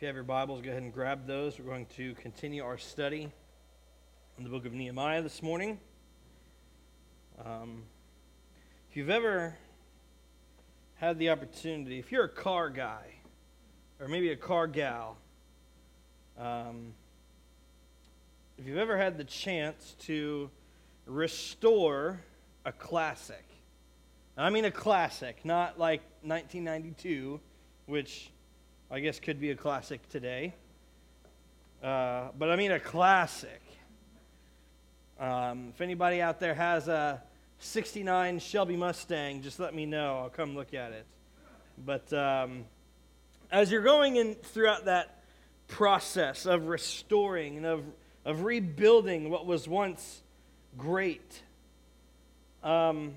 If you have your Bibles, go ahead and grab those. We're going to continue our study in the book of Nehemiah this morning. Um, if you've ever had the opportunity, if you're a car guy, or maybe a car gal, um, if you've ever had the chance to restore a classic, I mean a classic, not like 1992, which I guess could be a classic today. Uh, but I mean a classic. Um, if anybody out there has a 69 Shelby Mustang, just let me know. I'll come look at it. But um, as you're going in throughout that process of restoring and of, of rebuilding what was once great, um,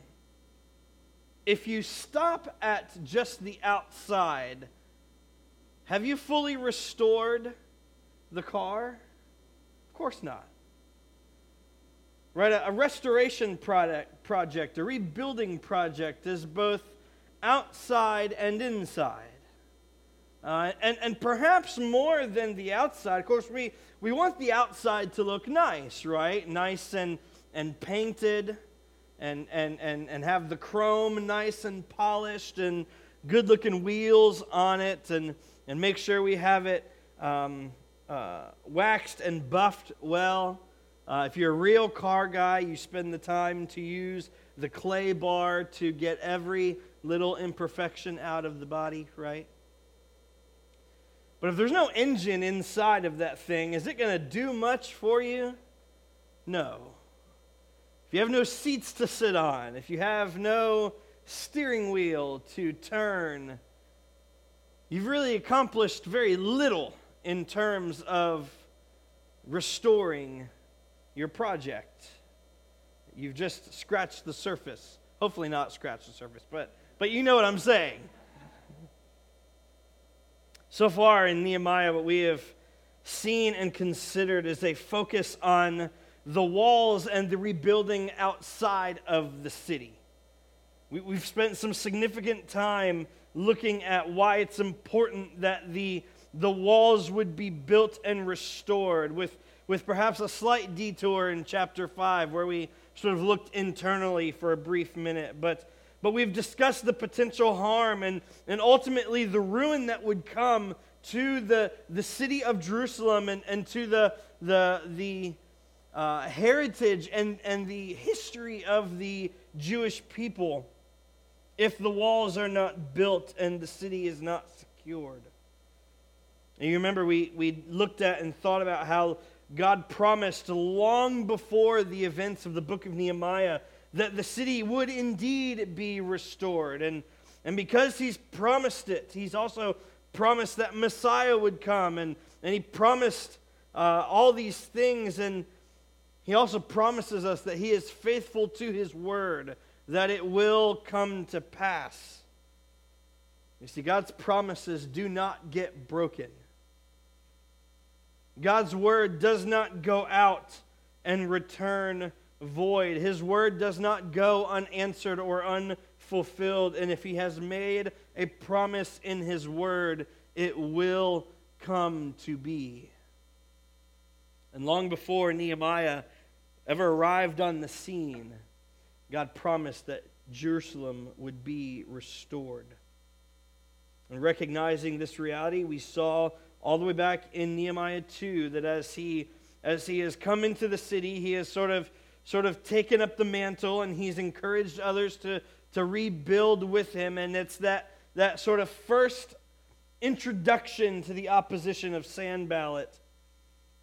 if you stop at just the outside, have you fully restored the car? Of course not. Right? A, restoration product, project, a rebuilding project is both outside and inside. Uh, and, and perhaps more than the outside. Of course, we, we want the outside to look nice, right? Nice and, and painted and, and, and, and have the chrome nice and polished and good looking wheels on it and and make sure we have it um, uh, waxed and buffed well. Uh, if you're a real car guy, you spend the time to use the clay bar to get every little imperfection out of the body, right? But if there's no engine inside of that thing, is it going to do much for you? No. If you have no seats to sit on, if you have no steering wheel to turn, you've really accomplished very little in terms of restoring your project. You've just scratched the surface. Hopefully, not scratched the surface, but, but you know what I'm saying. So far in Nehemiah, what we have seen and considered is a focus on the walls and the rebuilding outside of the city. We, have spent some significant time looking at why it's important that the, the walls would be built and restored, with, with perhaps a slight detour in chapter 5, where we sort of looked internally for a brief minute. But, but we've discussed the potential harm and, and ultimately the ruin that would come to the, the city of Jerusalem and, and to the, the, the uh, heritage and, and the history of the Jewish people if the walls are not built and the city is not secured. And you remember we, we looked at and thought about how God promised long before the events of the book of Nehemiah that the city would indeed be restored. And, and because he's promised it, he's also promised that Messiah would come. And, and he promised uh, all these things. And he also promises us that he is faithful to his word that it will come to pass. You see, God's promises do not get broken. God's word does not go out and return void. His word does not go unanswered or unfulfilled. And if He has made a promise in His word, it will come to be. And long before Nehemiah ever arrived on the scene, God promised that Jerusalem would be restored. And recognizing this reality, we saw all the way back in Nehemiah 2 that as he as he has come into the city, he has sort of sort of taken up the mantle and he's encouraged others to, to rebuild with him. And it's that, that sort of first introduction to the opposition of Sanballat.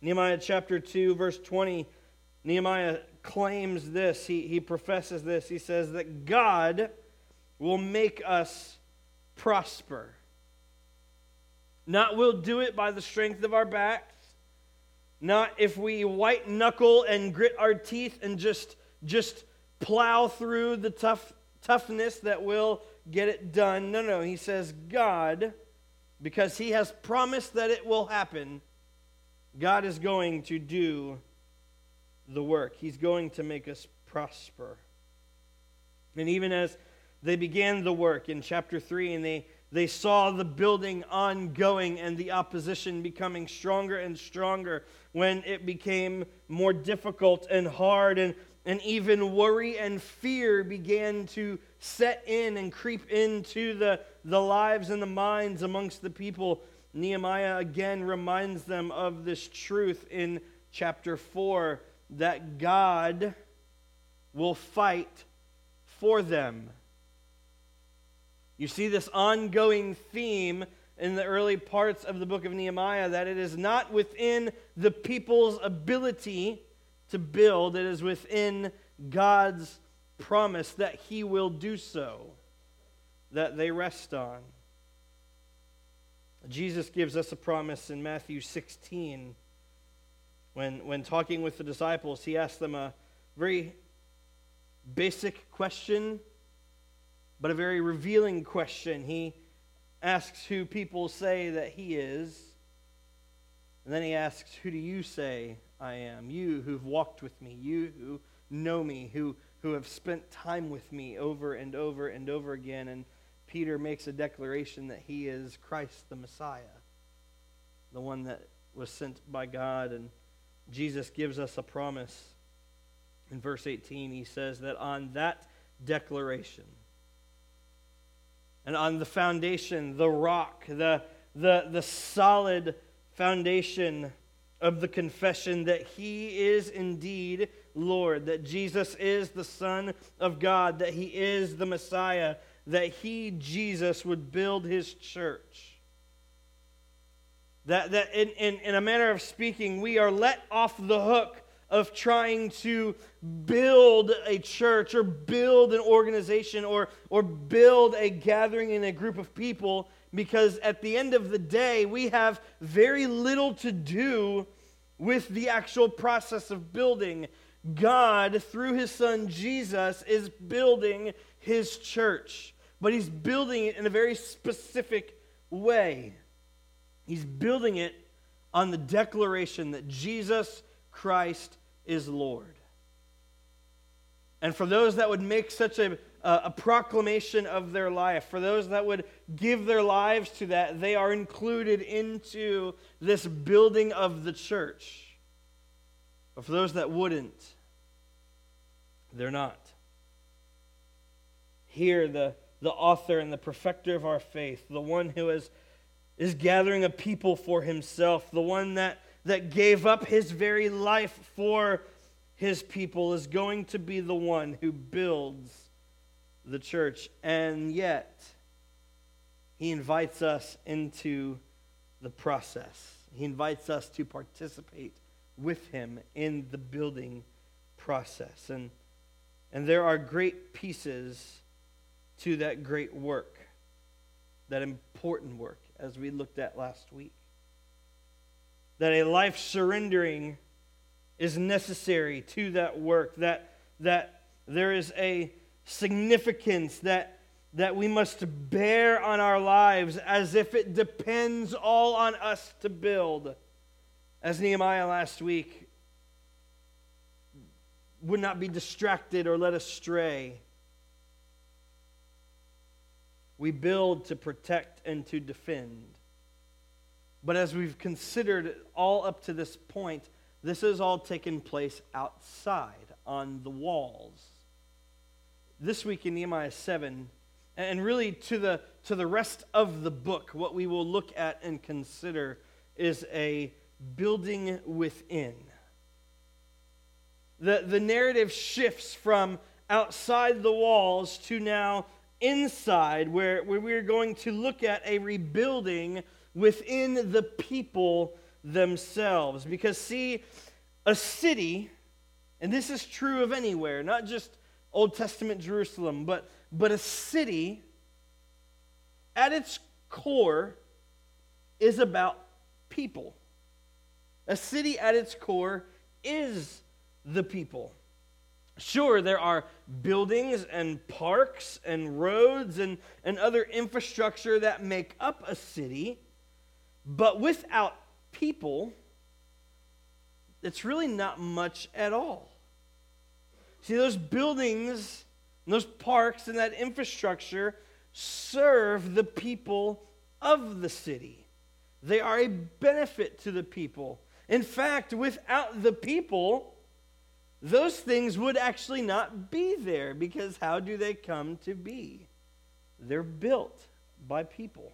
Nehemiah chapter 2, verse 20, Nehemiah claims this, he, he professes this. He says that God will make us prosper. Not we'll do it by the strength of our backs, not if we white knuckle and grit our teeth and just, just plow through the tough, toughness that will get it done. No, no. He says, God, because He has promised that it will happen, God is going to do the work. He's going to make us prosper. And even as they began the work in chapter 3 and they, they saw the building ongoing and the opposition becoming stronger and stronger when it became more difficult and hard and, and even worry and fear began to set in and creep into the, the lives and the minds amongst the people nehemiah again reminds them of this truth in chapter 4 that god will fight for them you see this ongoing theme in the early parts of the book of Nehemiah that it is not within the people's ability to build, it is within God's promise that He will do so, that they rest on. Jesus gives us a promise in Matthew 16. When, when talking with the disciples, he asks them a very basic question but a very revealing question. He asks who people say that he is. And then he asks, Who do you say I am? You who've walked with me, you who know me, who, who have spent time with me over and over and over again. And Peter makes a declaration that he is Christ the Messiah, the one that was sent by God. And Jesus gives us a promise. In verse 18, he says that on that declaration, and on the foundation, the rock, the, the, the solid foundation of the confession that He is indeed Lord, that Jesus is the Son of God, that He is the Messiah, that He, Jesus, would build His church. That, that in, in, in a manner of speaking, we are let off the hook of trying to build a church or build an organization or, or build a gathering in a group of people because at the end of the day, we have very little to do with the actual process of building. God, through his son Jesus, is building his church, but he's building it in a very specific way. He's building it on the declaration that Jesus Christ is Lord. And for those that would make such a, a, proclamation of their life, for those that would give their lives to that, they are included into this building of the church. But for those that wouldn't, they're not. Here, the, the author and the perfecter of our faith, the one who is, is gathering a people for himself, the one that that gave up his very life for his people is going to be the one who builds the church. And yet, he invites us into the process. He invites us to participate with him in the building process. And, and there are great pieces to that great work, that important work, as we looked at last week that a life surrendering is necessary to that work, that, that there is a significance that, that we must bear on our lives as if it depends all on us to build. As Nehemiah last week would not be distracted or led astray. We build to protect and to defend. But as we've considered all up to this point, this has all taken place outside on the walls. This week in Nehemiah 7, and really to the, to the rest of the book, what we will look at and consider is a building within. The, the narrative shifts from outside the walls to now inside, where, where we're going to look at a rebuilding within the people themselves. Because, see, a city, and this is true of anywhere, not just Old Testament Jerusalem, but, but a city at its core is about people. A city at its core is the people. Sure, there are buildings and parks and roads and, and other infrastructure that make up a city. But without people, it's really not much at all. See, those buildings, and those parks, and that infrastructure, serve the people of the city. They are a benefit to the people. In fact, without the people, those things would actually not be there because how do they come to be? They're built by people.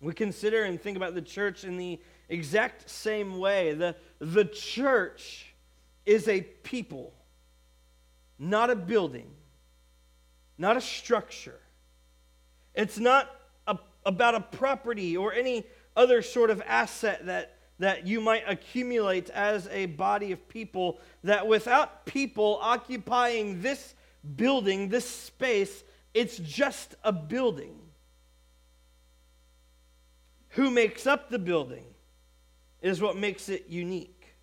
We consider and think about the church in the exact same way. The, the church is a people, not a building, not a structure. It's not a, about a property or any other sort of asset that, that you might accumulate as a body of people, that without people occupying this building, this space, it's just a building. Who makes up the building is what makes it unique.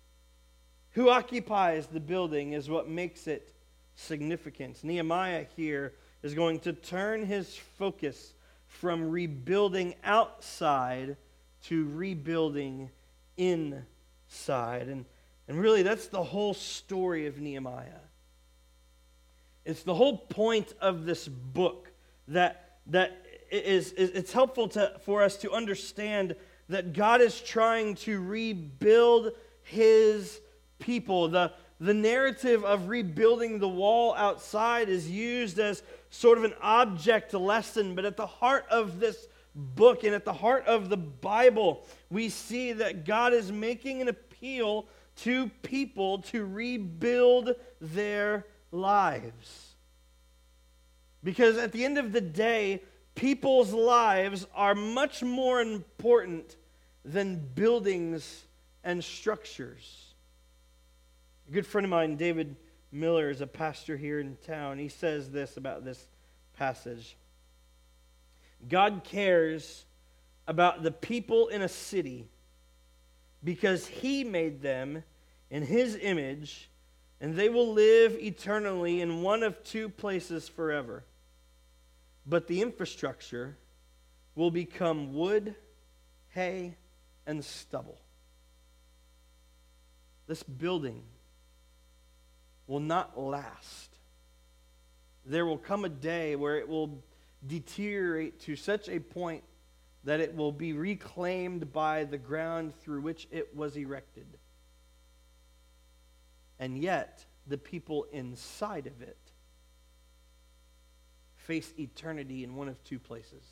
Who occupies the building is what makes it significant. Nehemiah here is going to turn his focus from rebuilding outside to rebuilding inside. And, and really, that's the whole story of Nehemiah. It's the whole point of this book that, that is, is it's helpful to, for us to understand that God is trying to rebuild his people. The, the narrative of rebuilding the wall outside is used as sort of an object lesson, but at the heart of this book and at the heart of the Bible, we see that God is making an appeal to people to rebuild their lives. Because at the end of the day, people's lives are much more important than buildings and structures. A good friend of mine, David Miller, is a pastor here in town. He says this about this passage God cares about the people in a city because he made them in his image and they will live eternally in one of two places forever. But the infrastructure will become wood, hay, and stubble. This building will not last. There will come a day where it will deteriorate to such a point that it will be reclaimed by the ground through which it was erected. And yet, the people inside of it face eternity in one of two places.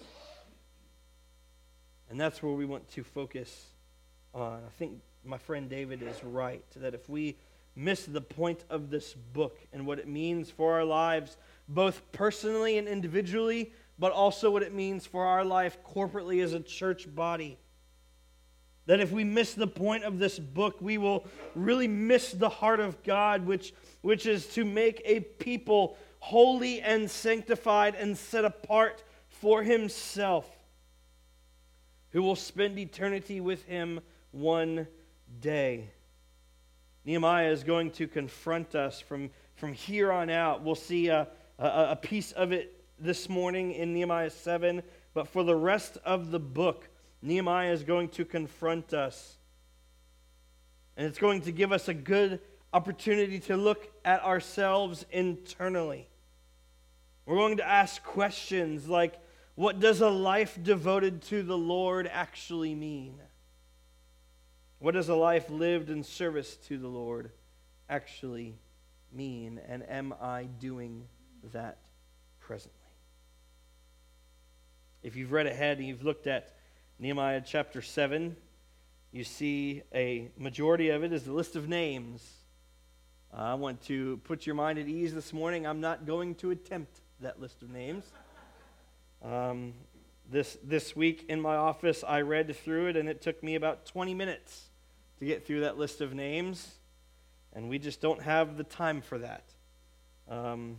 And that's where we want to focus on. I think my friend David is right that if we miss the point of this book and what it means for our lives, both personally and individually, but also what it means for our life corporately as a church body, that if we miss the point of this book, we will really miss the heart of God, which, which is to make a people holy and sanctified and set apart for Himself, who will spend eternity with Him one day. Nehemiah is going to confront us from, from here on out. We'll see a, a, a piece of it this morning in Nehemiah 7, but for the rest of the book, Nehemiah is going to confront us. And it's going to give us a good opportunity to look at ourselves internally. We're going to ask questions like what does a life devoted to the Lord actually mean? What does a life lived in service to the Lord actually mean? And am I doing that presently? If you've read ahead and you've looked at Nehemiah chapter 7, you see a majority of it is a list of names. I want to put your mind at ease this morning. I'm not going to attempt that list of names. Um, this, this week in my office, I read through it, and it took me about 20 minutes to get through that list of names, and we just don't have the time for that. Um,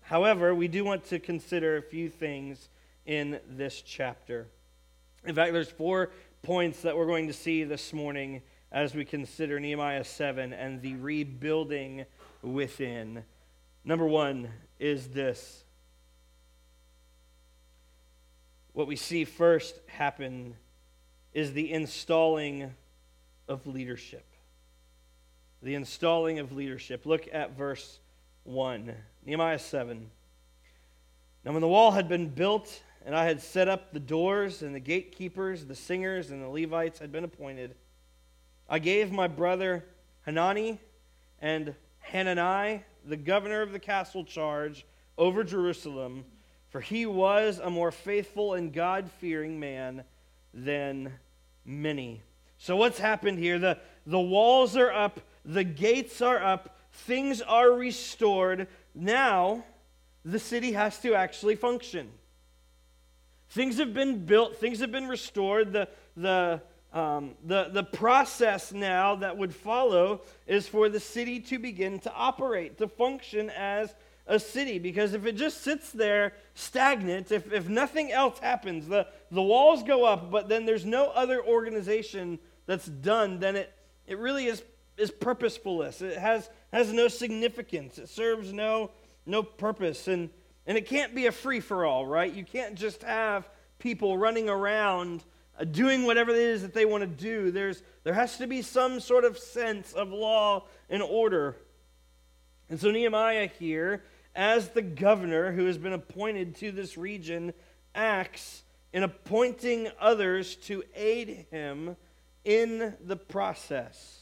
however, we do want to consider a few things in this chapter. In fact, there's four points that we're going to see this morning as we consider Nehemiah 7 and the rebuilding within. Number one is this. What we see first happen is the installing of leadership. The installing of leadership. Look at verse 1, Nehemiah 7. Now, when the wall had been built, and I had set up the doors, and the gatekeepers, the singers, and the Levites had been appointed, I gave my brother Hanani and Hananiah, the governor of the castle, charge over Jerusalem, for he was a more faithful and God fearing man than many. So, what's happened here? The, the walls are up, the gates are up, things are restored. Now, the city has to actually function. Things have been built, things have been restored. The, the, um, the, the process now that would follow is for the city to begin to operate, to function as a city. Because if it just sits there stagnant, if, if nothing else happens, the, the walls go up, but then there's no other organization that's done, then it, it really is, is purposefulness. It has, has no significance, it serves no, no purpose. And, and it can't be a free for all, right? You can't just have people running around uh, doing whatever it is that they want to do. There's, there has to be some sort of sense of law and order. And so Nehemiah here, as the governor who has been appointed to this region, acts in appointing others to aid him in the process.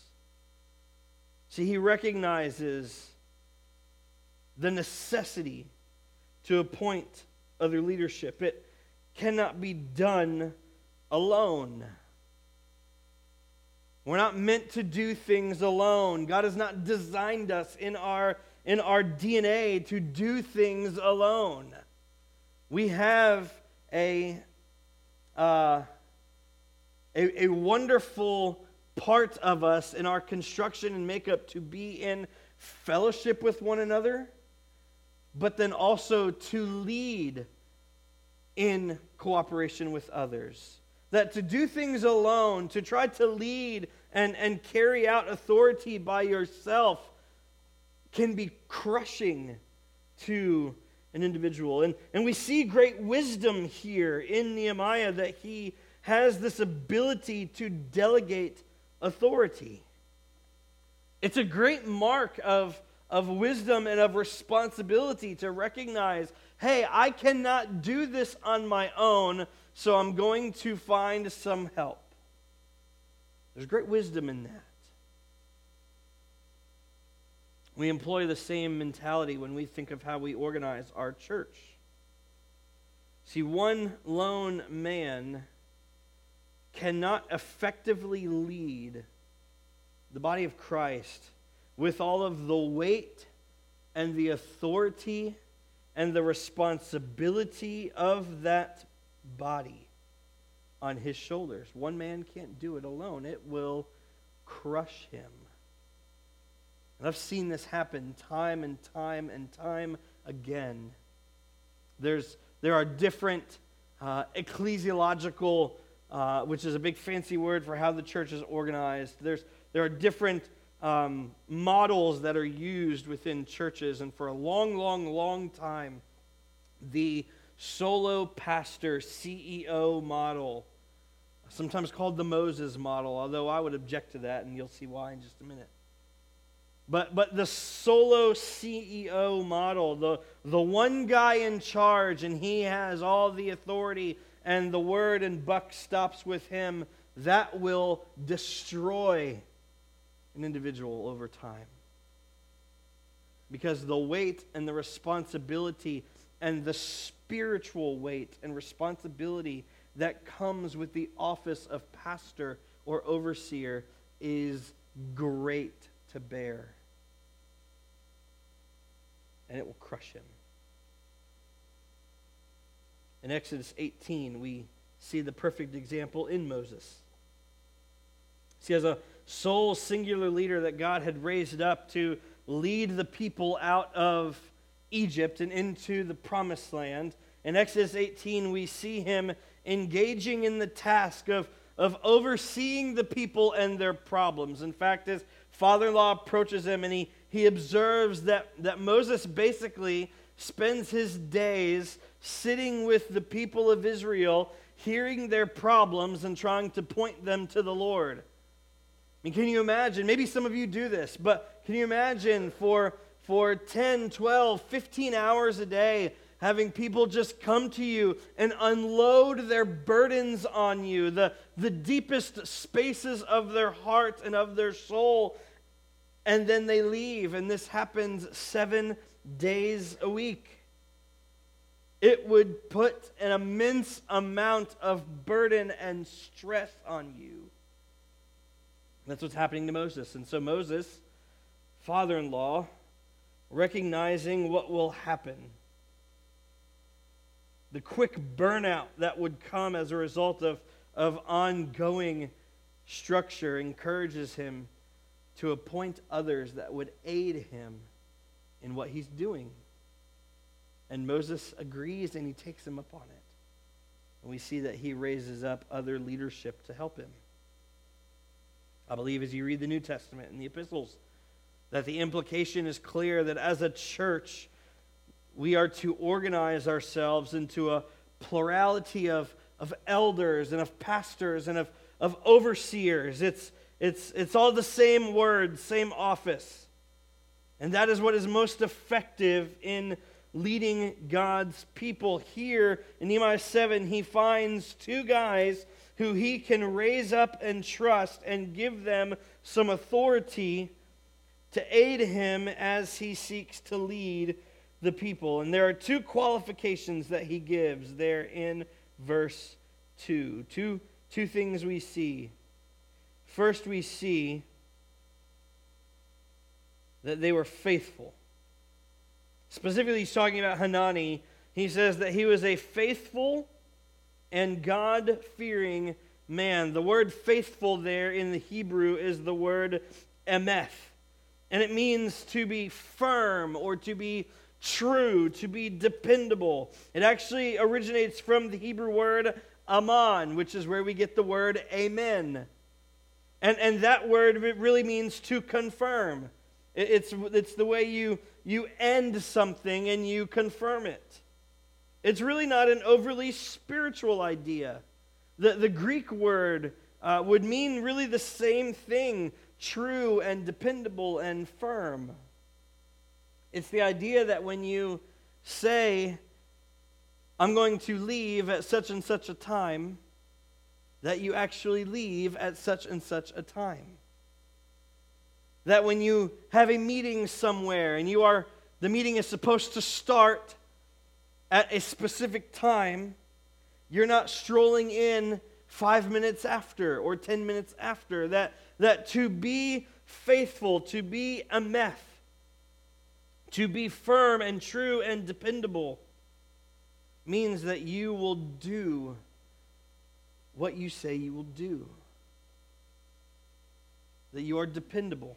See, he recognizes the necessity to appoint other leadership. It cannot be done alone. We're not meant to do things alone. God has not designed us in our, in our DNA to do things alone. We have a, uh, a, a wonderful part of us in our construction and makeup to be in fellowship with one another, but then also to lead in cooperation with others. That to do things alone, to try to lead and, and carry out authority by yourself, can be crushing to an individual. And, and we see great wisdom here in Nehemiah that he has this ability to delegate authority. It's a great mark of, of wisdom and of responsibility to recognize hey, I cannot do this on my own, so I'm going to find some help. There's great wisdom in that. We employ the same mentality when we think of how we organize our church. See, one lone man cannot effectively lead the body of Christ with all of the weight and the authority and the responsibility of that body on his shoulders. One man can't do it alone, it will crush him. And I've seen this happen time and time and time again. There's, there are different uh, ecclesiological, uh, which is a big fancy word for how the church is organized. There's, there are different um, models that are used within churches. And for a long, long, long time, the solo pastor CEO model, sometimes called the Moses model, although I would object to that, and you'll see why in just a minute. But, but the solo CEO model, the, the one guy in charge, and he has all the authority, and the word and buck stops with him, that will destroy an individual over time. Because the weight and the responsibility and the spiritual weight and responsibility that comes with the office of pastor or overseer is great to bear. And it will crush him. In Exodus 18, we see the perfect example in Moses. See, as a sole singular leader that God had raised up to lead the people out of Egypt and into the promised land. In Exodus 18, we see him engaging in the task of, of overseeing the people and their problems. In fact, his father in law approaches him and he, he observes that, that Moses basically spends his days sitting with the people of Israel, hearing their problems and trying to point them to the Lord mean, can you imagine? Maybe some of you do this, but can you imagine for, for 10, 12, 15 hours a day having people just come to you and unload their burdens on you, the, the deepest spaces of their heart and of their soul, and then they leave. And this happens seven days a week. It would put an immense amount of burden and stress on you. That's what's happening to Moses. And so Moses, father in law, recognizing what will happen, the quick burnout that would come as a result of, of ongoing structure, encourages him to appoint others that would aid him in what he's doing. And Moses agrees and he takes him up on it. And we see that he raises up other leadership to help him. I believe as you read the New Testament and the epistles, that the implication is clear that as a church, we are to organize ourselves into a plurality of, of elders and of pastors and of, of overseers. It's, it's, it's all the same word, same office. And that is what is most effective in leading God's people. Here in Nehemiah 7, he finds two guys who he can raise up and trust and give them some authority to aid him as he seeks to lead the people. And there are two qualifications that he gives there in verse 2. Two, two things we see. First, we see that they were faithful. Specifically, he's talking about Hanani. He says that he was a faithful and God fearing man. The word faithful there in the Hebrew is the word emeth, and it means to be firm or to be true, to be dependable. It actually originates from the Hebrew word aman, which is where we get the word amen. And, and that word really means to confirm. It's, it's the way you, you end something and you confirm it. It's really not an overly spiritual idea. The, the Greek word uh, would mean really the same thing true and dependable and firm. It's the idea that when you say, I'm going to leave at such and such a time, that you actually leave at such and such a time that when you have a meeting somewhere and you are the meeting is supposed to start at a specific time, you're not strolling in five minutes after or ten minutes after. That, that to be faithful, to be emeth, to be firm and true and dependable, means that you will do what you say you will do. That you are dependable.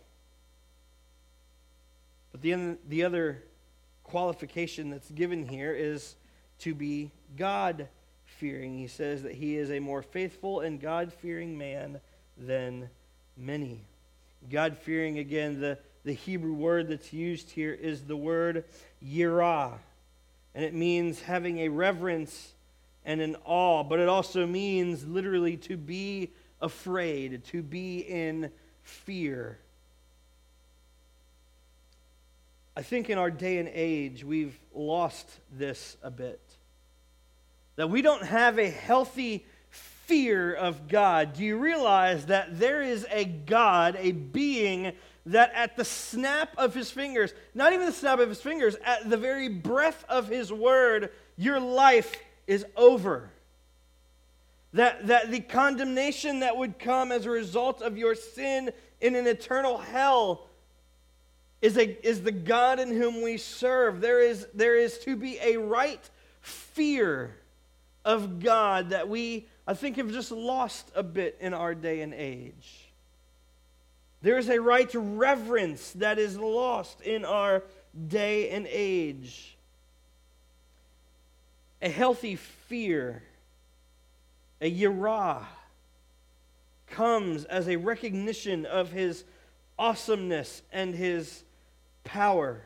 But the, the other qualification that's given here is to be God fearing. He says that he is a more faithful and God fearing man than many. God fearing, again, the, the Hebrew word that's used here is the word yirah. And it means having a reverence and an awe, but it also means literally to be afraid, to be in fear. I think in our day and age, we've lost this a bit. That we don't have a healthy fear of God. Do you realize that there is a God, a being, that at the snap of his fingers, not even the snap of his fingers, at the very breath of his word, your life is over? That, that the condemnation that would come as a result of your sin in an eternal hell is, a, is the God in whom we serve. There is, there is to be a right fear of God that we, I think, have just lost a bit in our day and age. There is a right reverence that is lost in our day and age. A healthy fear, a yirah, comes as a recognition of his awesomeness and his power,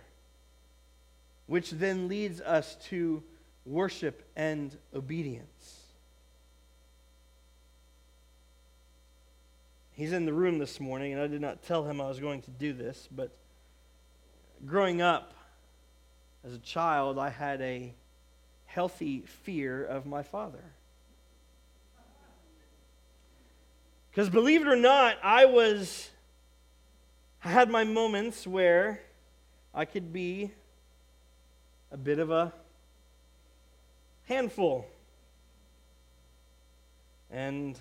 which then leads us to worship and obedience. He's in the room this morning, and I did not tell him I was going to do this, but growing up as a child, I had a healthy fear of my Father. Because believe it or not, I was, I had my moments where I could be a bit of a handful. And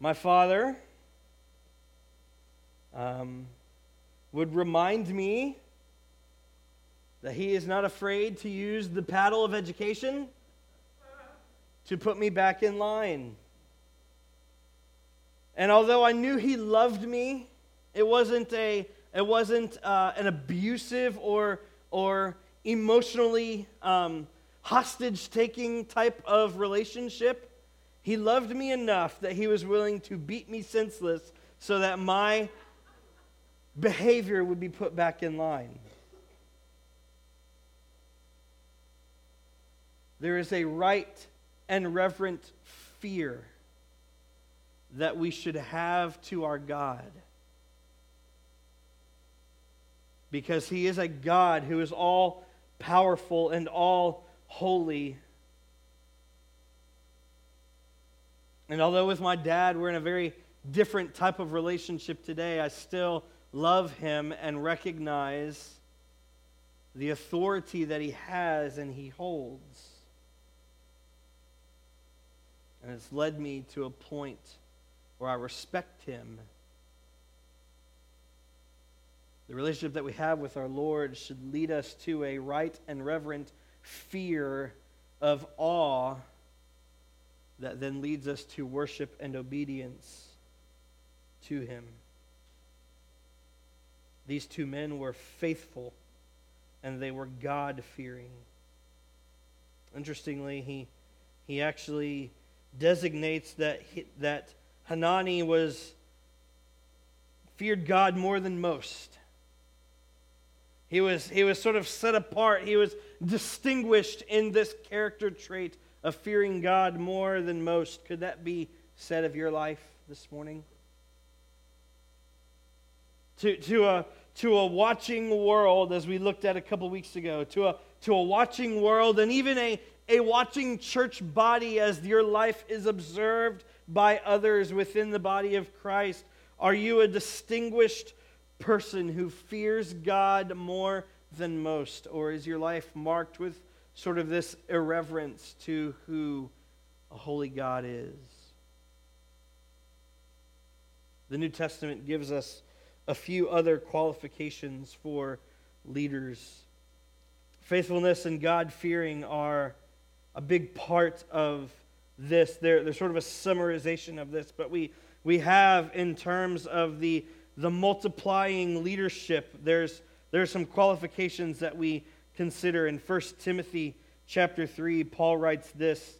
my father um, would remind me that he is not afraid to use the paddle of education to put me back in line. And although I knew he loved me, it wasn't a it wasn't uh, an abusive or or emotionally um, hostage taking type of relationship. He loved me enough that he was willing to beat me senseless so that my behavior would be put back in line. There is a right and reverent fear that we should have to our God. Because he is a God who is all powerful and all holy. And although with my dad we're in a very different type of relationship today, I still love him and recognize the authority that he has and he holds. And it's led me to a point where I respect him. The relationship that we have with our Lord should lead us to a right and reverent fear of awe that then leads us to worship and obedience to him. These two men were faithful and they were God fearing. Interestingly, he, he actually designates that, he, that Hanani was feared God more than most. He was, he was sort of set apart. He was distinguished in this character trait of fearing God more than most. Could that be said of your life this morning? To, to, a, to a watching world, as we looked at a couple weeks ago, to a, to a watching world and even a, a watching church body as your life is observed by others within the body of Christ? Are you a distinguished person who fears God more than most? Or is your life marked with sort of this irreverence to who a holy God is? The New Testament gives us a few other qualifications for leaders. Faithfulness and God fearing are a big part of this. They're, they're sort of a summarization of this, but we, we have, in terms of the, the multiplying leadership, there's, there's some qualifications that we consider. In 1 Timothy chapter 3, Paul writes this.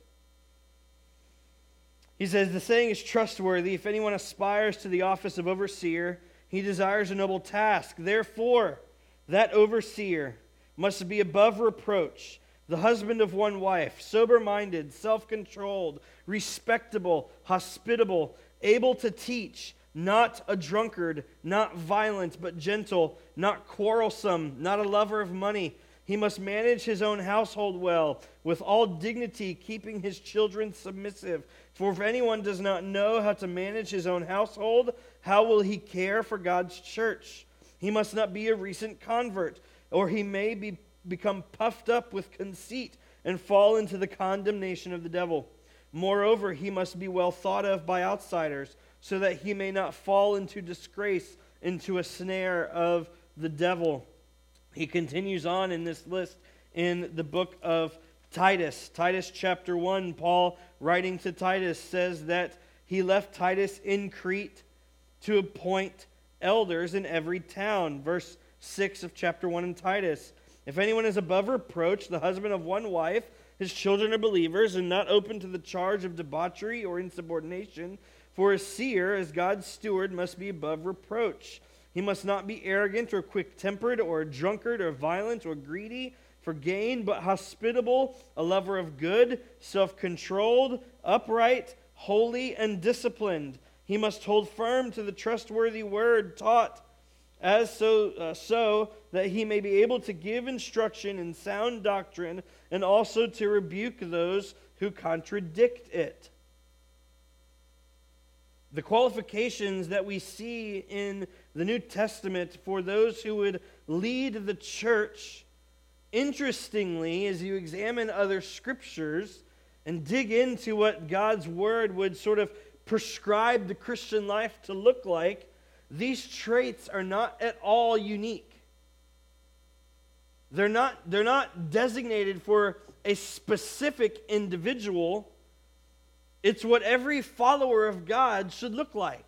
He says, The saying is trustworthy. If anyone aspires to the office of overseer, he desires a noble task. Therefore, that overseer must be above reproach the husband of one wife, sober minded, self controlled, respectable, hospitable, able to teach, not a drunkard, not violent, but gentle, not quarrelsome, not a lover of money. He must manage his own household well, with all dignity, keeping his children submissive. For if anyone does not know how to manage his own household, how will he care for God's church? He must not be a recent convert, or he may be become puffed up with conceit and fall into the condemnation of the devil. Moreover, he must be well thought of by outsiders, so that he may not fall into disgrace, into a snare of the devil. He continues on in this list in the book of Titus. Titus chapter 1, Paul, writing to Titus, says that he left Titus in Crete to appoint elders in every town. Verse 6 of chapter 1 in Titus. If anyone is above reproach, the husband of one wife, his children are believers, and not open to the charge of debauchery or insubordination, for a seer, as God's steward, must be above reproach. He must not be arrogant or quick tempered or a drunkard or violent or greedy for gain, but hospitable, a lover of good, self controlled, upright, holy, and disciplined. He must hold firm to the trustworthy word taught as so, uh, so that he may be able to give instruction in sound doctrine and also to rebuke those who contradict it. The qualifications that we see in the New Testament for those who would lead the church, interestingly, as you examine other scriptures and dig into what God's word would sort of prescribe the Christian life to look like, these traits are not at all unique. They're not, they're not designated for a specific individual. It's what every follower of God should look like.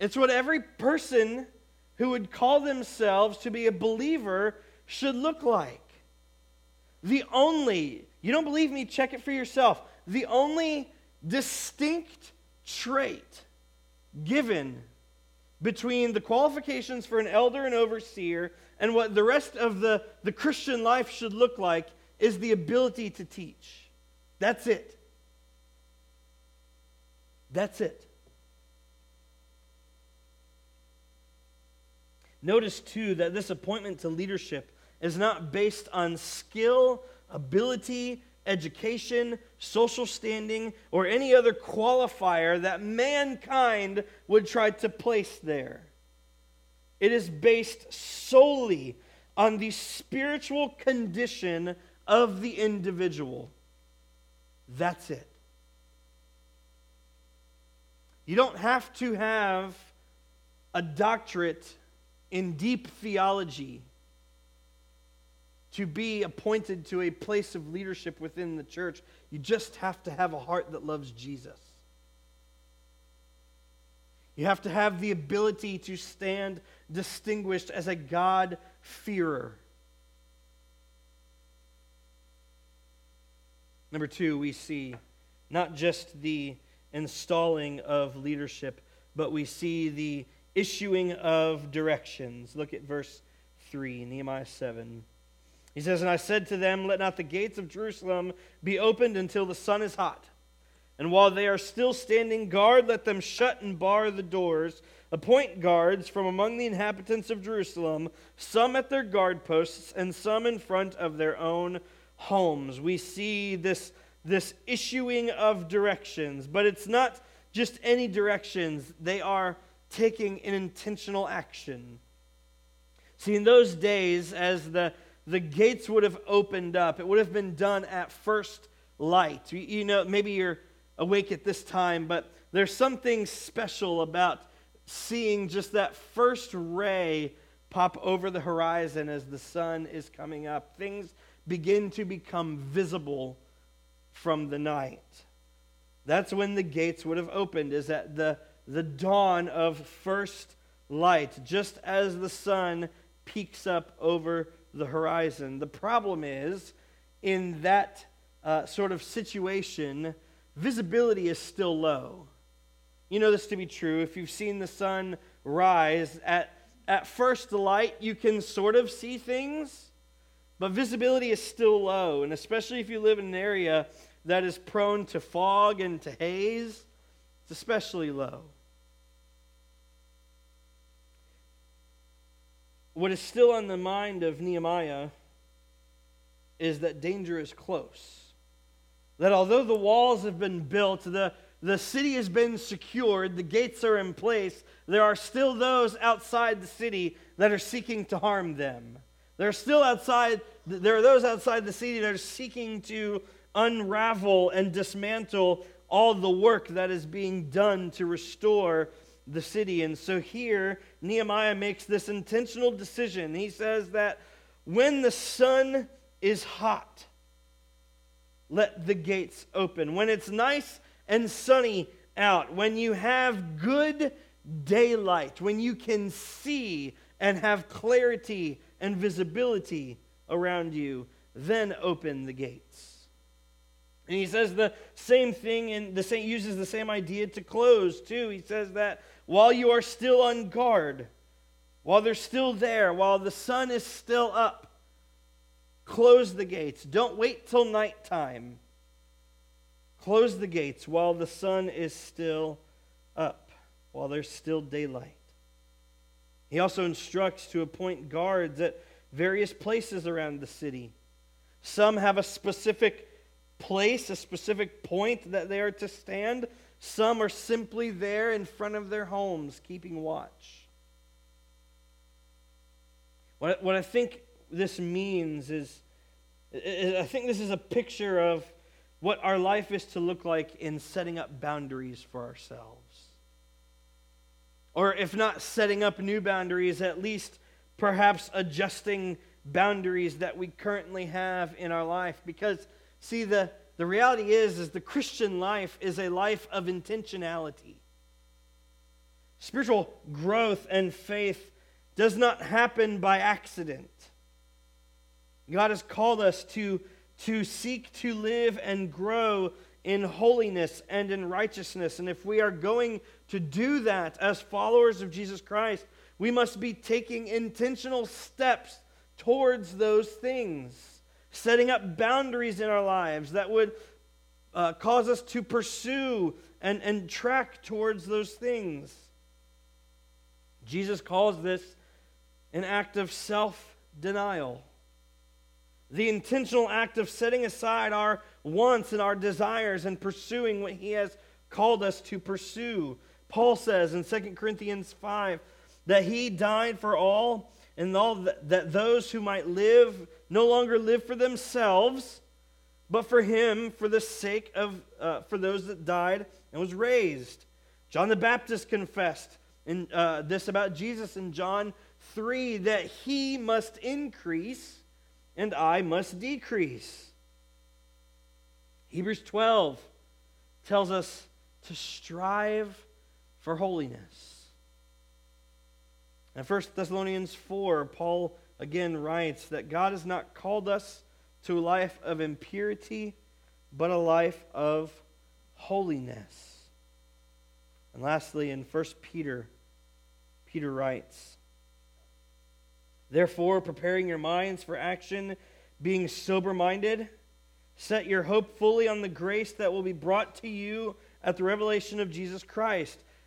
It's what every person who would call themselves to be a believer should look like. The only, you don't believe me, check it for yourself. The only distinct trait given between the qualifications for an elder and overseer and what the rest of the, the Christian life should look like is the ability to teach. That's it. That's it. Notice, too, that this appointment to leadership is not based on skill, ability, education, social standing, or any other qualifier that mankind would try to place there. It is based solely on the spiritual condition of the individual. That's it. You don't have to have a doctorate in deep theology to be appointed to a place of leadership within the church. You just have to have a heart that loves Jesus. You have to have the ability to stand distinguished as a God-fearer. Number two, we see not just the installing of leadership, but we see the issuing of directions. Look at verse 3, Nehemiah 7. He says, And I said to them, Let not the gates of Jerusalem be opened until the sun is hot. And while they are still standing guard, let them shut and bar the doors. Appoint guards from among the inhabitants of Jerusalem, some at their guard posts, and some in front of their own homes. We see this, this issuing of directions, but it's not just any directions, they are taking an intentional action. See, in those days, as the, the gates would have opened up, it would have been done at first light. You, you know, maybe you're awake at this time, but there's something special about seeing just that first ray pop over the horizon as the sun is coming up. Things begin to become visible from the night. That's when the gates would have opened, is at the, the dawn of first light, just as the sun peaks up over the horizon. The problem is, in that uh, sort of situation, visibility is still low. You know this to be true. If you've seen the sun rise, at, at first light, you can sort of see things, but visibility is still low. And especially if you live in an area that is prone to fog and to haze, it's especially low. What is still on the mind of Nehemiah is that danger is close. That although the walls have been built, the, the city has been secured, the gates are in place, there are still those outside the city that are seeking to harm them. There are still outside, there are those outside the city that are seeking to unravel and dismantle all the work that is being done to restore the city. And so here, Nehemiah makes this intentional decision. He says that when the sun is hot, let the gates open. When it's nice and sunny out, when you have good daylight, when you can see and have clarity and visibility around you, then open the gates. And he says the same thing and the same uses the same idea to close too. He says that while you are still on guard, while they're still there, while the sun is still up, close the gates. Don't wait till nighttime. Close the gates while the sun is still up. while there's still daylight. He also instructs to appoint guards at various places around the city. Some have a specific place, a specific point that they are to stand. Some are simply there in front of their homes, keeping watch. What, what I think this means is, I think this is a picture of what our life is to look like in setting up boundaries for ourselves. Or if not setting up new boundaries, at least perhaps adjusting boundaries that we currently have in our life. Because, see, the, the reality is, is the Christian life is a life of intentionality. Spiritual growth and faith does not happen by accident. God has called us to, to seek to live and grow in holiness and in righteousness. And if we are going to do that as followers of Jesus Christ, we must be taking intentional steps towards those things, setting up boundaries in our lives that would uh, cause us to pursue and, and track towards those things. Jesus calls this an act of self denial. The intentional act of setting aside our wants and our desires and pursuing what He has called us to pursue. Paul says in 2 Corinthians 5 that He died for all, and all that, those who might live no longer live for themselves, but for Him, for the sake of uh, for those that died and was raised. John the Baptist confessed in, uh, this about Jesus in John 3 that He must increase and I must decrease. Hebrews 12 tells us to strive for holiness. In 1 Thessalonians 4, Paul again writes that God has not called us to a life of impurity, but a life of holiness. And lastly, in 1 Peter, Peter writes, Therefore, preparing your minds for action, being sober minded, set your hope fully on the grace that will be brought to you at the revelation of Jesus Christ.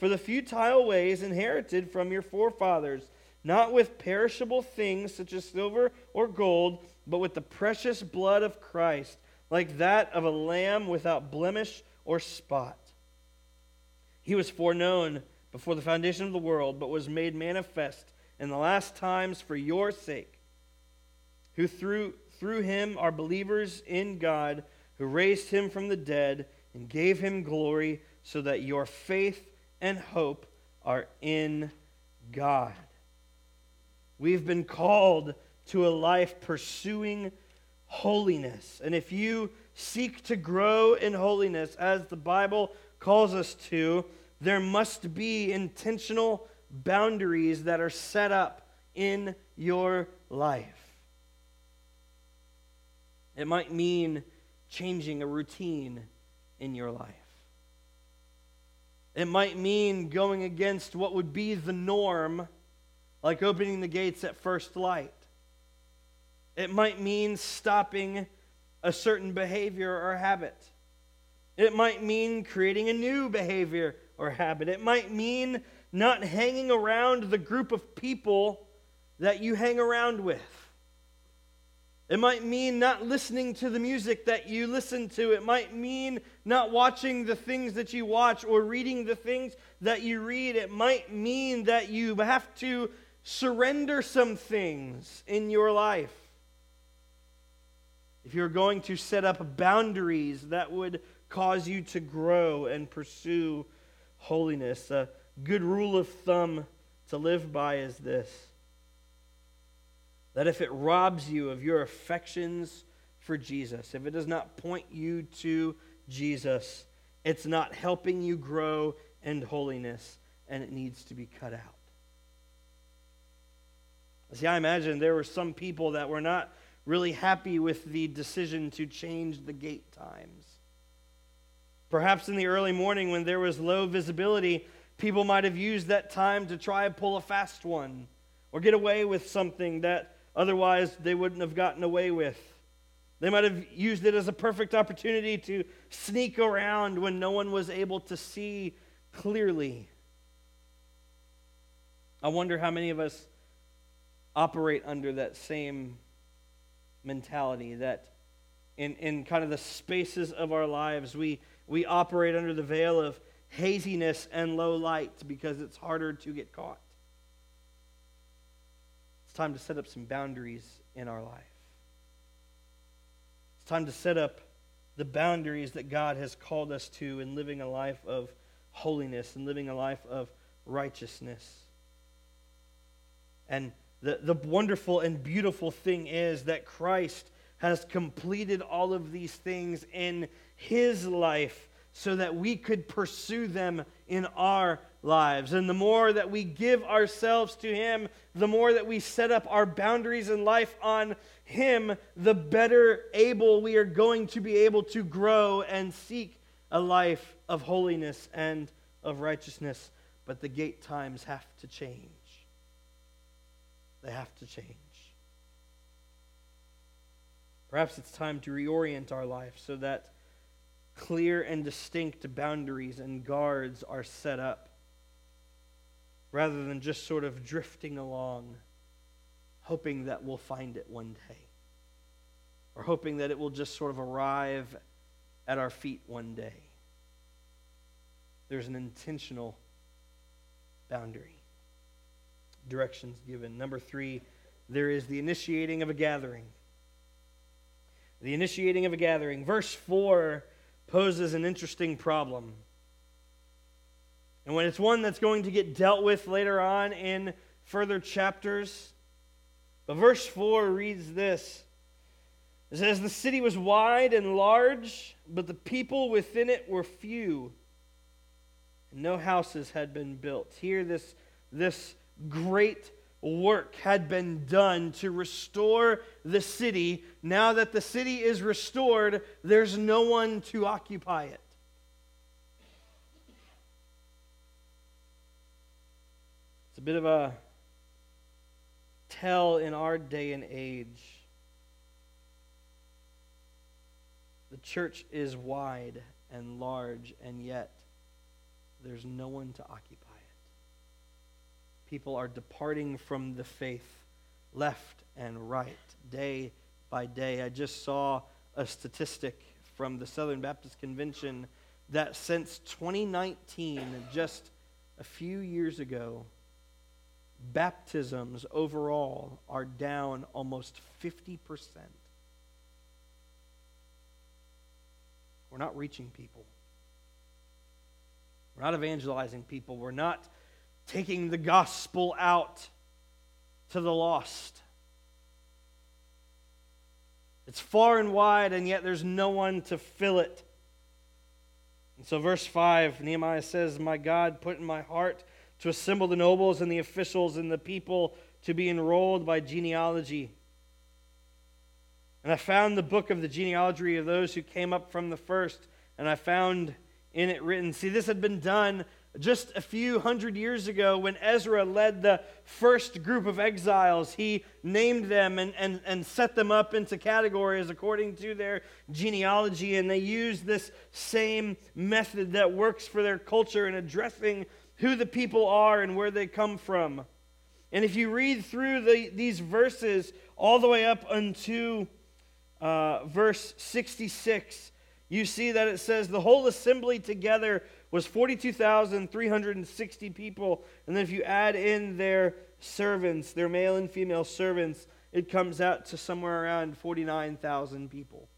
for the futile ways inherited from your forefathers, not with perishable things such as silver or gold, but with the precious blood of Christ, like that of a lamb without blemish or spot. He was foreknown before the foundation of the world, but was made manifest in the last times for your sake, who through, through him are believers in God, who raised him from the dead and gave him glory, so that your faith and hope are in God. We've been called to a life pursuing holiness. And if you seek to grow in holiness, as the Bible calls us to, there must be intentional boundaries that are set up in your life. It might mean changing a routine in your life. It might mean going against what would be the norm, like opening the gates at first light. It might mean stopping a certain behavior or habit. It might mean creating a new behavior or habit. It might mean not hanging around the group of people that you hang around with. It might mean not listening to the music that you listen to. It might mean not watching the things that you watch or reading the things that you read. It might mean that you have to surrender some things in your life. If you're going to set up boundaries that would cause you to grow and pursue holiness. a good rule of thumb to live by is this that if it robs you of your affections for Jesus, if it does not point you to Jesus, it's not helping you grow in holiness. and it needs to be cut out. See, I imagine there were some people that were not really happy with the decision to change the gate times. Perhaps in the early morning when there was low visibility, people might have used that time to try and pull a fast one or get away with something that otherwise they wouldn't have gotten away with. They might have used it as a perfect opportunity to sneak around when no one was able to see clearly. I wonder how many of us operate under that same mentality that in, in kind of the spaces of our lives, we, we operate under the veil of haziness and low light because it's harder to get caught. It's time to set up some boundaries in our life. It's time to set up the boundaries that God has called us to in living a life of holiness and living a life of righteousness. And the, the wonderful and beautiful thing is that Christ has completed all of these things in his life so that we could pursue them in our lives. And the more that we give ourselves to him, the more that we set up our boundaries in life on him, the better able we are going to be able to grow and seek a life of holiness and of righteousness. But the gate times have to change. They have to change. Perhaps it's time to reorient our life so that clear and distinct boundaries and guards are set up rather than just sort of drifting along, hoping that we'll find it one day, or hoping that it will just sort of arrive at our feet one day. There's an intentional boundary directions given. Number three, there is the initiating of a gathering. The initiating of a gathering. Verse 4 poses an interesting problem. And when it's one that's going to get dealt with later on in further chapters. But verse 4 reads this It says, The city was wide and large, but the people within it were few. And no houses had been built. Here, this, this great work had been done to restore the city. Now that the city is restored, there's no one to occupy it. It's a bit of a tell in our day and age. The church is wide and large, and yet there's no one to occupy people are departing from the faith left and right, day by day. I just saw a statistic from the Southern Baptist Convention that since 2019, just a few years ago, baptisms overall are down almost 50%. We're not reaching people. We're not evangelizing people. We're not taking the gospel out to the lost. It's far and wide, and yet there's no one to fill it. And so, verse 5, Nehemiah says, My God put in my heart to assemble the nobles and the officials and the people to be enrolled by genealogy. And I found the book of the genealogy of those who came up from the first, and I found in it written. See, this had been done just a few hundred years ago, when Ezra led the first group of exiles, he named them and, and, and set them up into categories according to their genealogy. And they used this same method that works for their culture in addressing who the people are and where they come from. And if you read through the, these verses all the way up unto uh, verse 66, you see that it says, The whole assembly together was 42,360 people. And then if you add in their servants, their male and female servants, it comes out to somewhere around 49,000 people.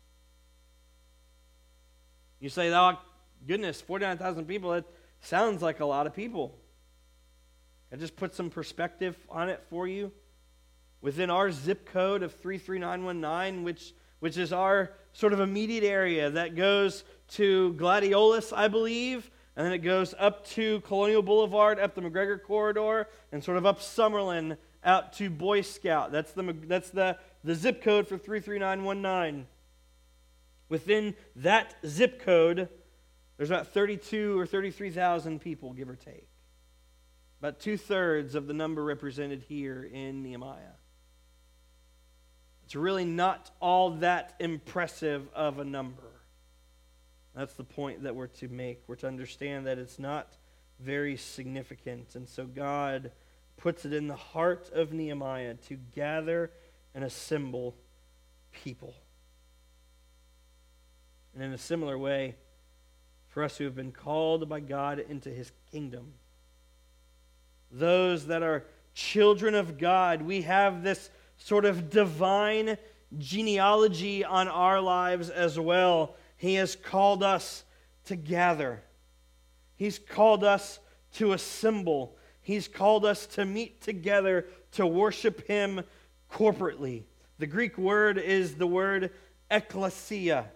You say, oh, goodness, 49,000 people, that sounds like a lot of people. I just put some perspective on it for you. Within our zip code of 33919, which, which is our sort of immediate area that goes to Gladiolus, I believe, and then it goes up to Colonial Boulevard, up the McGregor Corridor, and sort of up Summerlin out to Boy Scout. That's the, that's the, the zip code for 33919. Within that zip code, there's about 32 or 33,000 people, give or take. About two thirds of the number represented here in Nehemiah. It's really not all that impressive of a number. That's the point that we're to make. We're to understand that it's not very significant. And so God puts it in the heart of Nehemiah to gather and assemble people. And in a similar way, for us who have been called by God into his kingdom, those that are children of God, we have this sort of divine genealogy on our lives as well. He has called us to gather, He's called us to assemble, He's called us to meet together to worship Him corporately. The Greek word is the word ekklesia.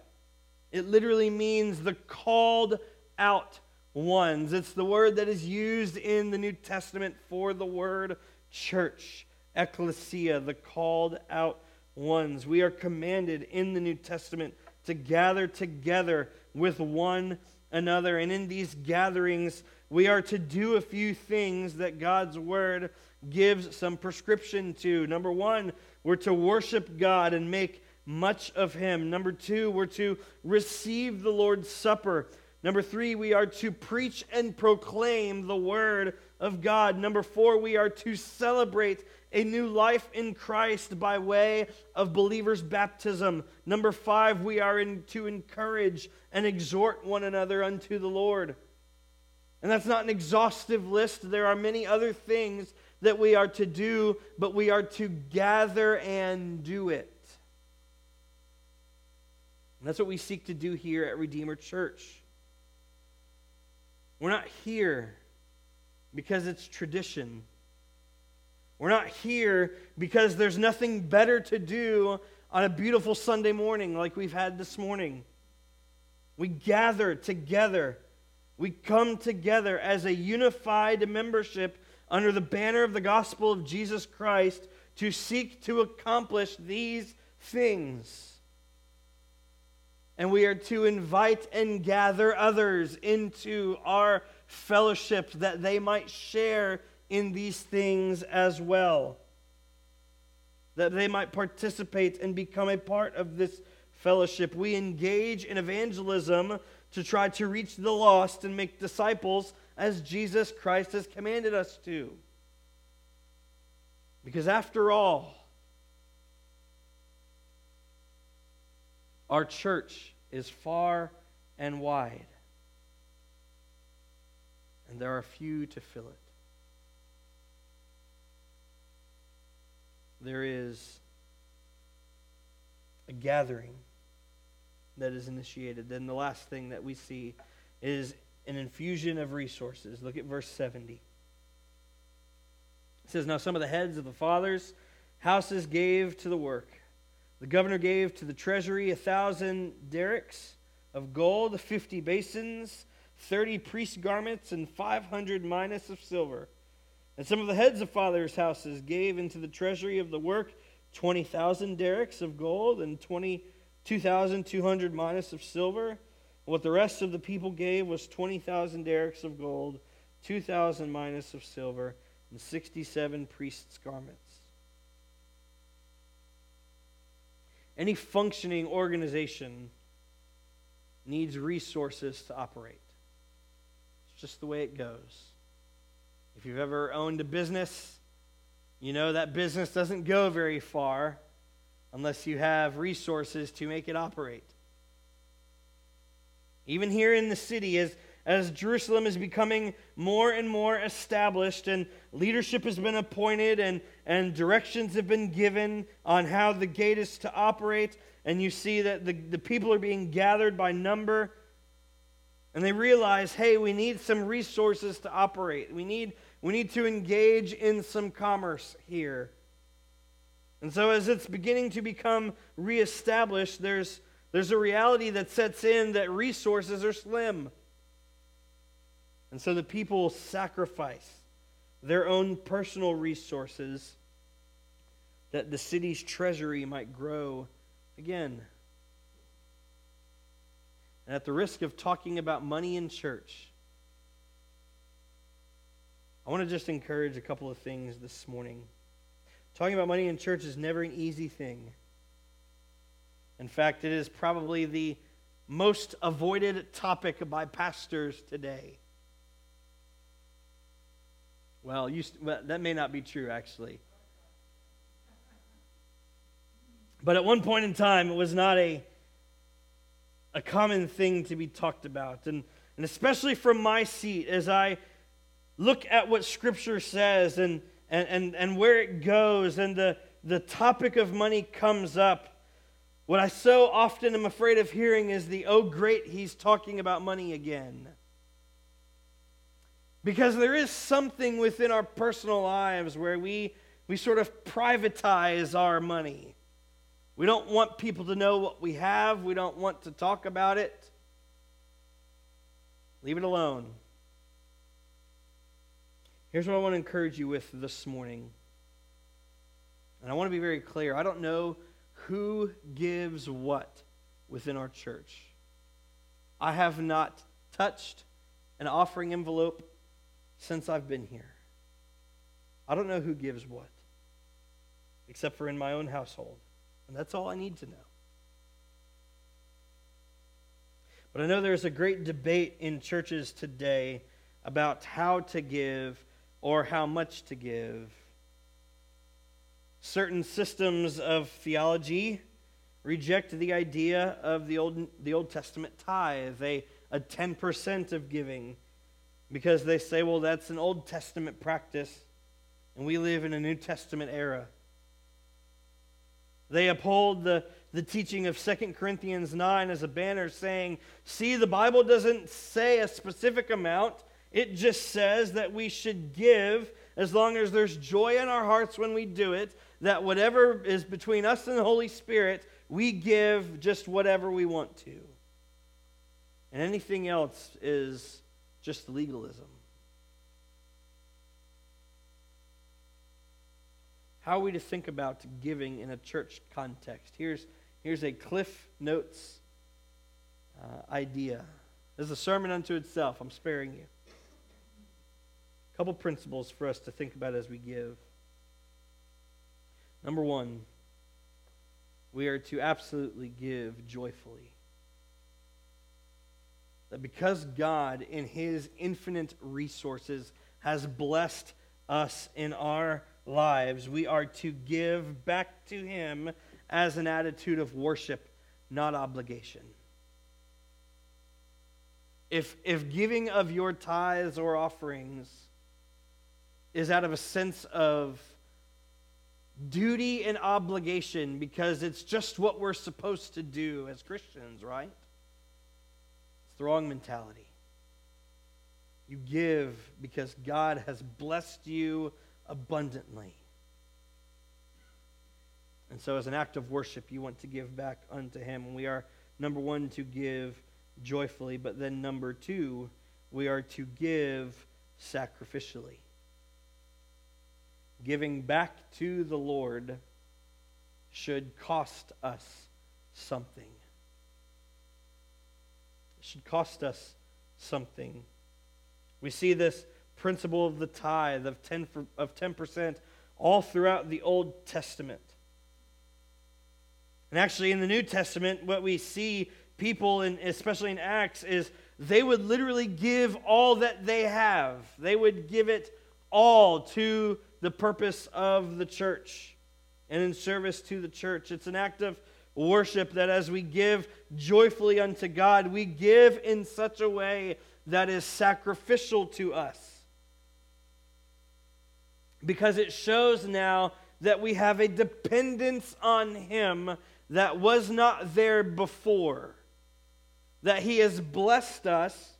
It literally means the called out ones. It's the word that is used in the New Testament for the word church, ekklesia, the called out ones. We are commanded in the New Testament to gather together with one another. And in these gatherings, we are to do a few things that God's word gives some prescription to. Number one, we're to worship God and make much of Him. Number two, we're to receive the Lord's Supper. Number three, we are to preach and proclaim the word of God. Number four, we are to celebrate a new life in Christ by way of believers' baptism. Number five, we are in, to encourage and exhort one another unto the Lord. And that's not an exhaustive list. There are many other things that we are to do, but we are to gather and do it. And that's what we seek to do here at Redeemer Church. We're not here because it's tradition. We're not here because there's nothing better to do on a beautiful Sunday morning like we've had this morning. We gather together. We come together as a unified membership under the banner of the gospel of Jesus Christ to seek to accomplish these things. And we are to invite and gather others into our fellowship that they might share in these things as well. That they might participate and become a part of this fellowship. We engage in evangelism to try to reach the lost and make disciples as Jesus Christ has commanded us to. Because after all, our church is far and wide, and there are few to fill it. There is a gathering that is initiated. Then the last thing that we see is an infusion of resources. Look at verse 70. It says, Now some of the heads of the fathers' houses gave to the work. The governor gave to the treasury a thousand darics of gold, fifty basins, thirty priest garments, and five hundred minas of silver. And some of the heads of fathers' houses gave into the treasury of the work 20,000 darics of gold and 22,200 minas of silver. What the rest of the people gave was 20,000 darics of gold, 2,000 minas of silver, and 67 priests' garments. Any functioning organization needs resources to operate. It's just the way it goes. If you've ever owned a business, you know that business doesn't go very far unless you have resources to make it operate. Even here in the city, as, as Jerusalem is becoming more and more established, and leadership has been appointed, and, and directions have been given on how the gate is to operate, and you see that the, the people are being gathered by number, and they realize, hey, we need some resources to operate. We need we need to engage in some commerce here. And so, as it's beginning to become reestablished, there's, there's a reality that sets in that resources are slim. And so the people sacrifice their own personal resources that the city's treasury might grow again. And at the risk of talking about money in church, I want to just encourage a couple of things this morning. Talking about money in church is never an easy thing. In fact, it is probably the most avoided topic by pastors today. Well, you, well, that may not be true, actually. But at one point in time, it was not a, a common thing to be talked about. And, and especially from my seat, as I look at what Scripture says and, and, and, and where it goes, and the, the topic of money comes up, what I so often am afraid of hearing is the, oh, great, he's talking about money again. Because there is something within our personal lives where we, we sort of privatize our money. We don't want people to know what we have, we don't want to talk about it. Leave it alone. Here's what I want to encourage you with this morning. And I want to be very clear. I don't know who gives what within our church. I have not touched an offering envelope since I've been here. I don't know who gives what, except for in my own household. And that's all I need to know. But I know there's a great debate in churches today about how to give or how much to give. Certain systems of theology reject the idea of the Old, the Old Testament tithe, a, a 10% of giving, because they say, well, that's an Old Testament practice, and we live in a New Testament era. They uphold the, the teaching of 2 Corinthians 9 as a banner saying, see, the Bible doesn't say a specific amount. It just says that we should give as long as there's joy in our hearts when we do it, that whatever is between us and the Holy Spirit, we give just whatever we want to. And anything else is just legalism. How are we to think about giving in a church context? Here's, here's a Cliff Notes uh, idea. This is a sermon unto itself. I'm sparing you. Couple principles for us to think about as we give. Number one, we are to absolutely give joyfully. That because God, in His infinite resources, has blessed us in our lives, we are to give back to Him as an attitude of worship, not obligation. If, if giving of your tithes or offerings is out of a sense of duty and obligation because it's just what we're supposed to do as Christians, right? It's the wrong mentality. You give because God has blessed you abundantly. And so, as an act of worship, you want to give back unto Him. And we are, number one, to give joyfully, but then number two, we are to give sacrificially. Giving back to the Lord should cost us something. It should cost us something. We see this principle of the tithe of 10 for, of 10% all throughout the Old Testament. And actually in the New Testament what we see people in especially in Acts is they would literally give all that they have. They would give it all to the purpose of the church and in service to the church. It's an act of worship that as we give joyfully unto God, we give in such a way that is sacrificial to us because it shows now that we have a dependence on Him that was not there before. That He has blessed us,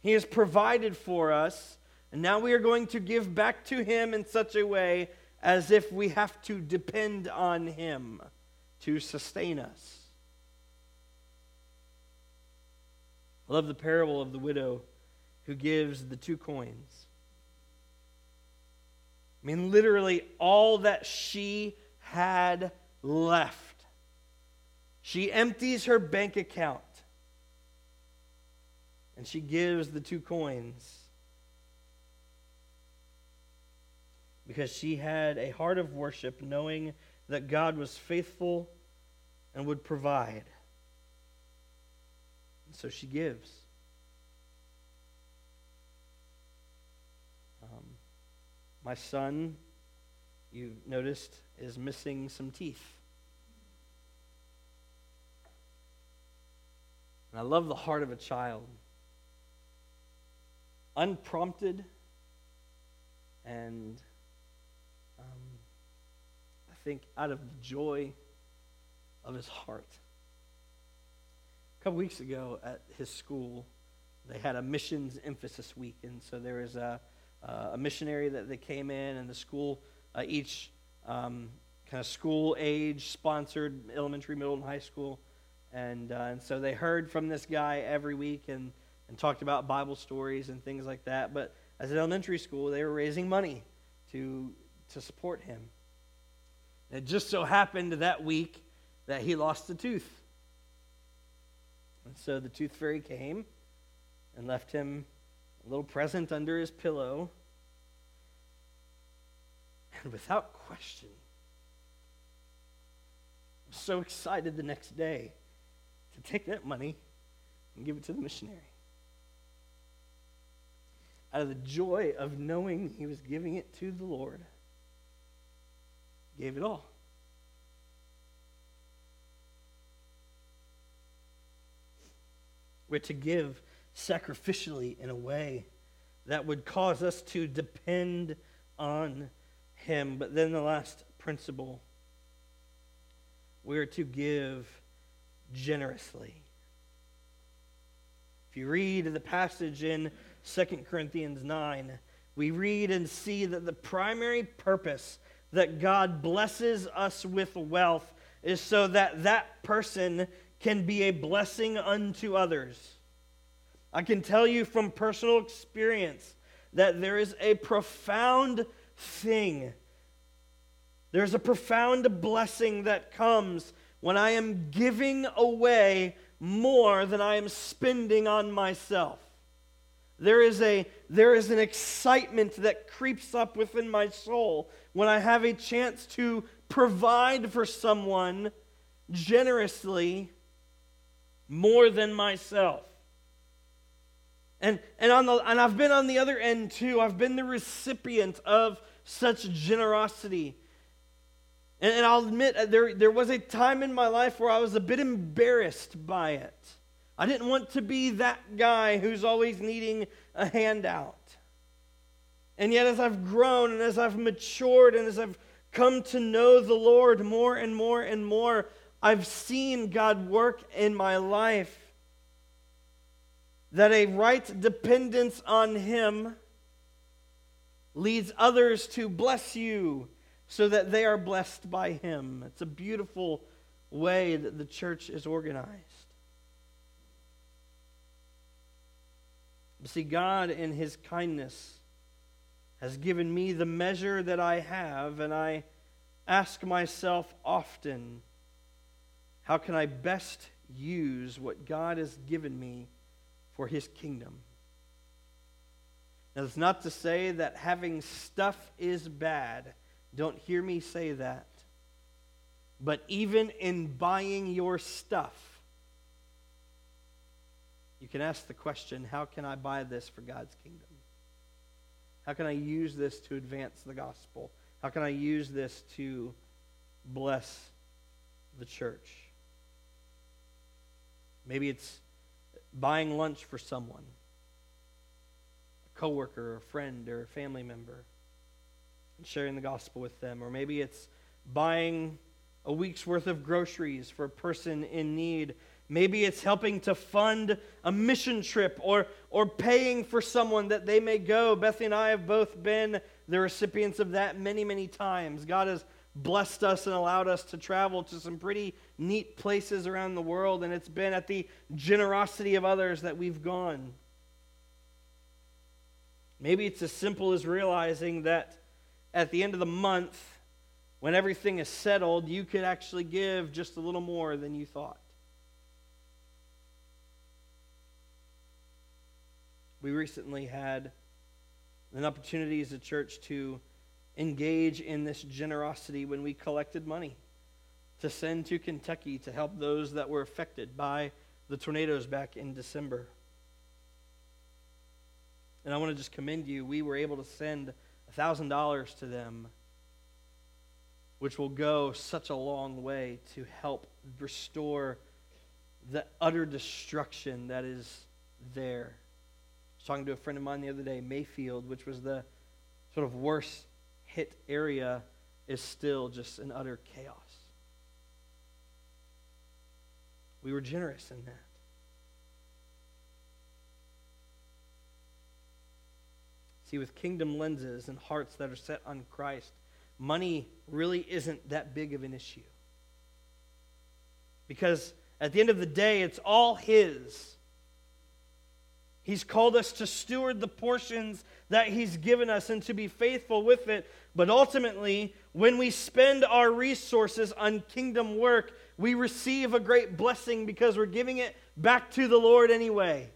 He has provided for us, and now we are going to give back to Him in such a way as if we have to depend on Him to sustain us. I love the parable of the widow who gives the two coins. I mean, literally all that she had left. She empties her bank account and she gives the two coins because she had a heart of worship, knowing that God was faithful and would provide. And so she gives. Um, my son, you noticed, is missing some teeth. And I love the heart of a child. Unprompted and think out of the joy of his heart. A couple weeks ago at his school, they had a missions emphasis week. And so there was a, uh, a missionary that they came in, and the school, uh, each um, kind of school age sponsored elementary, middle, and high school. And, uh, and so they heard from this guy every week and, and talked about Bible stories and things like that. But as an elementary school, they were raising money to, to support him. It just so happened that week that he lost a tooth. And so the tooth fairy came and left him a little present under his pillow. And without question, I was so excited the next day to take that money and give it to the missionary. Out of the joy of knowing he was giving it to the Lord, gave it all. We're to give sacrificially in a way that would cause us to depend on Him. But then the last principle we're to give generously. If you read the passage in 2 Corinthians 9, we read and see that the primary purpose that God blesses us with wealth is so that that person can be a blessing unto others. I can tell you from personal experience that there is a profound thing. There's a profound blessing that comes when I am giving away more than I am spending on myself. There is, a, there is an excitement that creeps up within my soul when I have a chance to provide for someone generously more than myself. And, and, on the, and I've been on the other end too. I've been the recipient of such generosity. And, and I'll admit, uh, there, there was a time in my life where I was a bit embarrassed by it. I didn't want to be that guy who's always needing a handout. And yet, as I've grown and as I've matured and as I've come to know the Lord more and more and more, I've seen God work in my life. That a right dependence on Him leads others to bless you so that they are blessed by Him. It's a beautiful way that the church is organized. See, God, in His kindness, has given me the measure that I have, and I ask myself often, how can I best use what God has given me for His kingdom? Now, that's not to say that having stuff is bad. Don't hear me say that. But even in buying your stuff, you can ask the question how can I buy this for God's kingdom? How can I use this to advance the gospel? How can I use this to bless the church? Maybe it's buying lunch for someone, a coworker, or a friend, or a family member, and sharing the gospel with them. Or maybe it's buying a week's worth of groceries for a person in need Maybe it's helping to fund a mission trip or, or paying for someone that they may go. Bethany and I have both been the recipients of that many, many times. God has blessed us and allowed us to travel to some pretty neat places around the world, and it's been at the generosity of others that we've gone. Maybe it's as simple as realizing that at the end of the month, when everything is settled, you could actually give just a little more than you thought. We recently had an opportunity as a church to engage in this generosity when we collected money to send to Kentucky to help those that were affected by the tornadoes back in December. And I want to just commend you. We were able to send $1,000 to them, which will go such a long way to help restore the utter destruction that is there was talking to a friend of mine the other day, Mayfield, which was the sort of worst hit area, is still just an utter chaos. We were generous in that. See, with kingdom lenses and hearts that are set on Christ, money really isn't that big of an issue. Because at the end of the day, it's all His. He's called us to steward the portions that He's given us and to be faithful with it. But ultimately, when we spend our resources on kingdom work, we receive a great blessing because we're giving it back to the Lord anyway.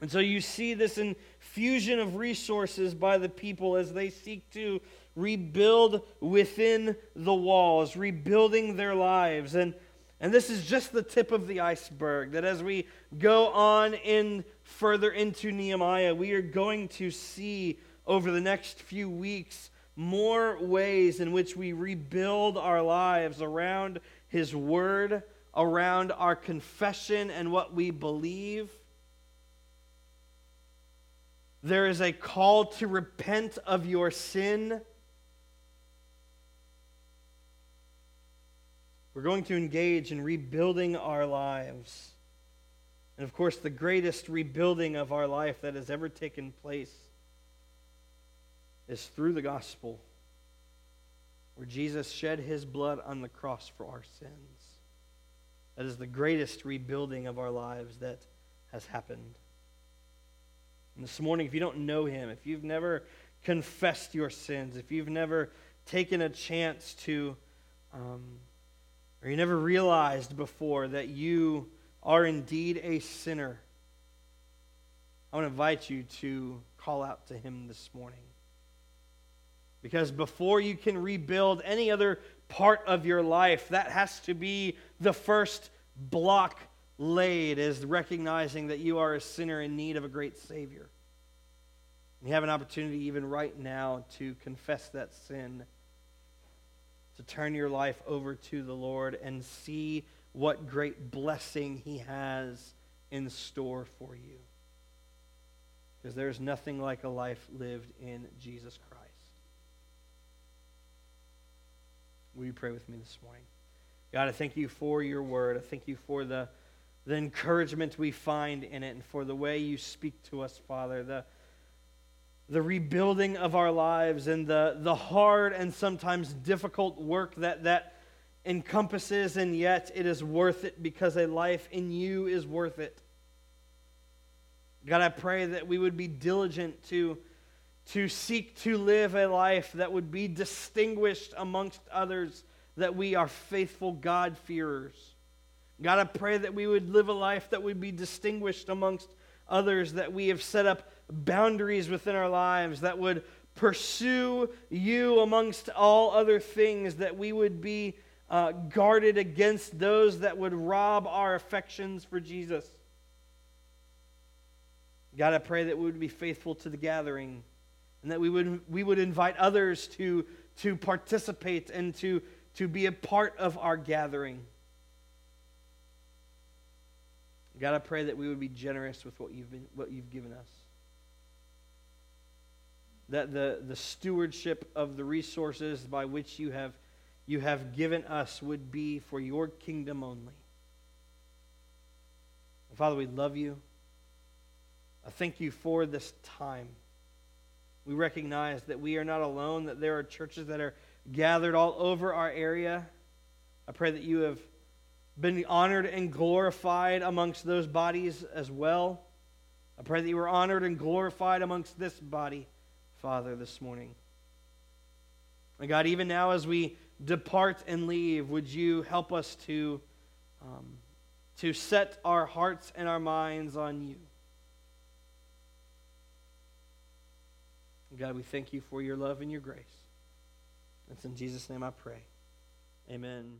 And so you see this infusion of resources by the people as they seek to rebuild within the walls, rebuilding their lives. And and this is just the tip of the iceberg. That as we go on in further into Nehemiah, we are going to see over the next few weeks more ways in which we rebuild our lives around his word, around our confession and what we believe. There is a call to repent of your sin. We're going to engage in rebuilding our lives. And of course, the greatest rebuilding of our life that has ever taken place is through the gospel, where Jesus shed his blood on the cross for our sins. That is the greatest rebuilding of our lives that has happened. And this morning, if you don't know him, if you've never confessed your sins, if you've never taken a chance to um, or you never realized before that you are indeed a sinner, I want to invite you to call out to Him this morning. Because before you can rebuild any other part of your life, that has to be the first block laid, is recognizing that you are a sinner in need of a great Savior. You have an opportunity, even right now, to confess that sin to turn your life over to the Lord and see what great blessing He has in store for you. Because there's nothing like a life lived in Jesus Christ. Will you pray with me this morning? God, I thank you for your word. I thank you for the, the encouragement we find in it and for the way you speak to us, Father. The, the rebuilding of our lives and the, the hard and sometimes difficult work that that encompasses, and yet it is worth it because a life in you is worth it. God, I pray that we would be diligent to, to seek to live a life that would be distinguished amongst others, that we are faithful God-fearers. God, I pray that we would live a life that would be distinguished amongst others, that we have set up boundaries within our lives, that would pursue you amongst all other things, that we would be uh, guarded against those that would rob our affections for Jesus. God, I pray that we would be faithful to the gathering and that we would, we would invite others to, to participate and to, to be a part of our gathering. God, I pray that we would be generous with what you've, been, what you've given us that the, the stewardship of the resources by which you have, you have given us would be for your kingdom only. And Father, we love you. I thank you for this time. We recognize that we are not alone, that there are churches that are gathered all over our area. I pray that you have been honored and glorified amongst those bodies as well. I pray that you are honored and glorified amongst this body, Father, this morning. And God, even now as we depart and leave, would you help us to, um, to set our hearts and our minds on you? God, we thank you for your love and your grace. It's in Jesus' name I pray. Amen.